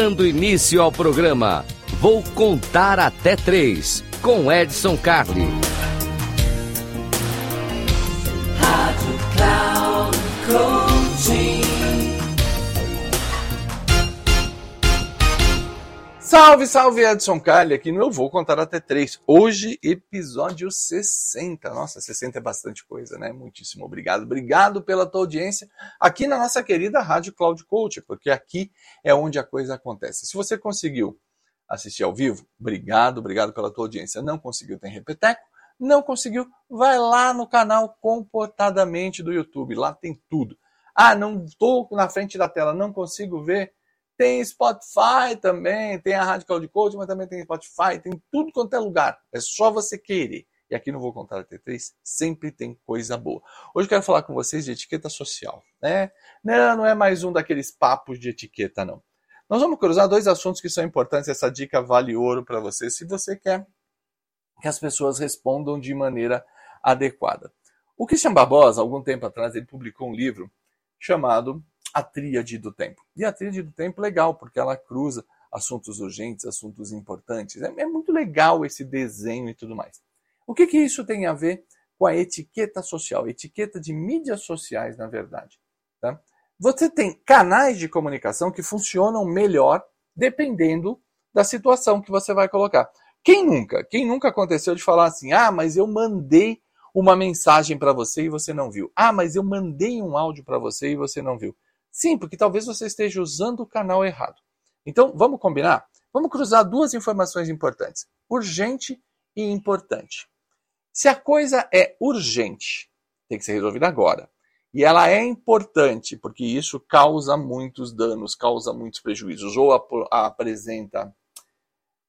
Dando início ao programa, vou contar até três com Edson Carli. Salve, salve Edson Carli aqui no Eu Vou Contar Até Três. Hoje, episódio 60. Nossa, 60 é bastante coisa, né? Muitíssimo obrigado. Obrigado pela tua audiência aqui na nossa querida Rádio Cloud Coach, porque aqui é onde a coisa acontece. Se você conseguiu assistir ao vivo, obrigado, obrigado pela tua audiência. Não conseguiu, tem repeteco. Não conseguiu, vai lá no canal Comportadamente do YouTube, lá tem tudo. Ah, não estou na frente da tela, não consigo ver tem Spotify também, tem a Rádio Cloud Coach, mas também tem Spotify, tem tudo quanto é lugar. É só você querer. E aqui no Vou Contar a T3 sempre tem coisa boa. Hoje eu quero falar com vocês de etiqueta social. Né? Não, não é mais um daqueles papos de etiqueta, não. Nós vamos cruzar dois assuntos que são importantes. Essa dica vale ouro para você se você quer que as pessoas respondam de maneira adequada. O Christian Barbosa, algum tempo atrás, ele publicou um livro chamado a tríade do tempo. E a tríade do tempo legal, porque ela cruza assuntos urgentes, assuntos importantes. É, é muito legal esse desenho e tudo mais. O que, que isso tem a ver com a etiqueta social? Etiqueta de mídias sociais, na verdade. Tá? Você tem canais de comunicação que funcionam melhor dependendo da situação que você vai colocar. Quem nunca? Quem nunca aconteceu de falar assim: ah, mas eu mandei uma mensagem para você e você não viu. Ah, mas eu mandei um áudio para você e você não viu. Sim, porque talvez você esteja usando o canal errado. Então, vamos combinar? Vamos cruzar duas informações importantes: urgente e importante. Se a coisa é urgente, tem que ser resolvida agora. E ela é importante, porque isso causa muitos danos, causa muitos prejuízos, ou ap apresenta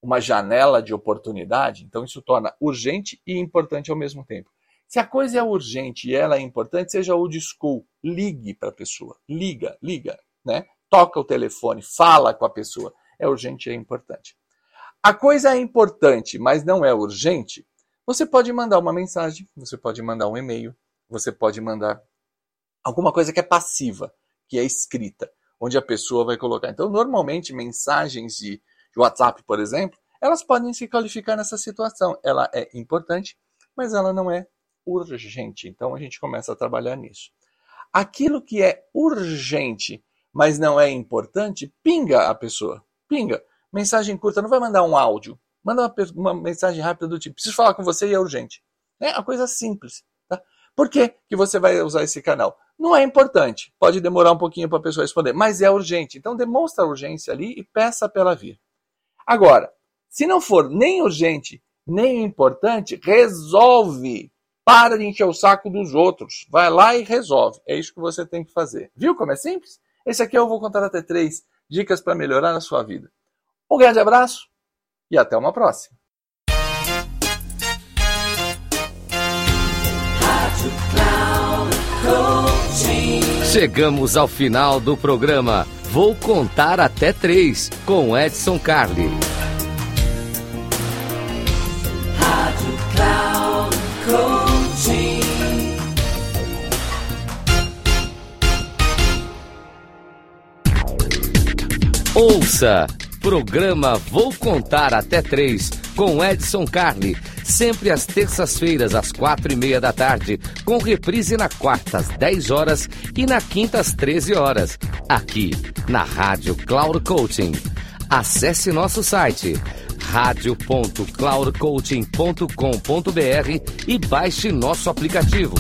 uma janela de oportunidade, então isso torna urgente e importante ao mesmo tempo. Se a coisa é urgente e ela é importante, seja old school, ligue para a pessoa. Liga, liga, né? Toca o telefone, fala com a pessoa. É urgente e é importante. A coisa é importante, mas não é urgente. Você pode mandar uma mensagem, você pode mandar um e-mail, você pode mandar alguma coisa que é passiva, que é escrita, onde a pessoa vai colocar. Então, normalmente, mensagens de, de WhatsApp, por exemplo, elas podem se qualificar nessa situação. Ela é importante, mas ela não é urgente. Então a gente começa a trabalhar nisso. Aquilo que é urgente, mas não é importante, pinga a pessoa. Pinga. Mensagem curta, não vai mandar um áudio. Manda uma, uma mensagem rápida do tipo: preciso falar com você e é urgente. É uma coisa simples. Tá? Por que, que você vai usar esse canal? Não é importante. Pode demorar um pouquinho para a pessoa responder, mas é urgente. Então demonstra a urgência ali e peça para ela vir. Agora, se não for nem urgente nem importante, resolve. Para de encher o saco dos outros. Vai lá e resolve. É isso que você tem que fazer. Viu como é simples? Esse aqui eu vou contar até três dicas para melhorar a sua vida. Um grande abraço e até uma próxima. Chegamos ao final do programa. Vou contar até três com Edson Carli. Ouça! Programa Vou Contar Até Três, com Edson Carli, sempre às terças-feiras, às quatro e meia da tarde, com reprise na quarta, às dez horas e na quinta, às treze horas, aqui na Rádio Cloud Coaching. Acesse nosso site radio.cloudcoaching.com.br e baixe nosso aplicativo.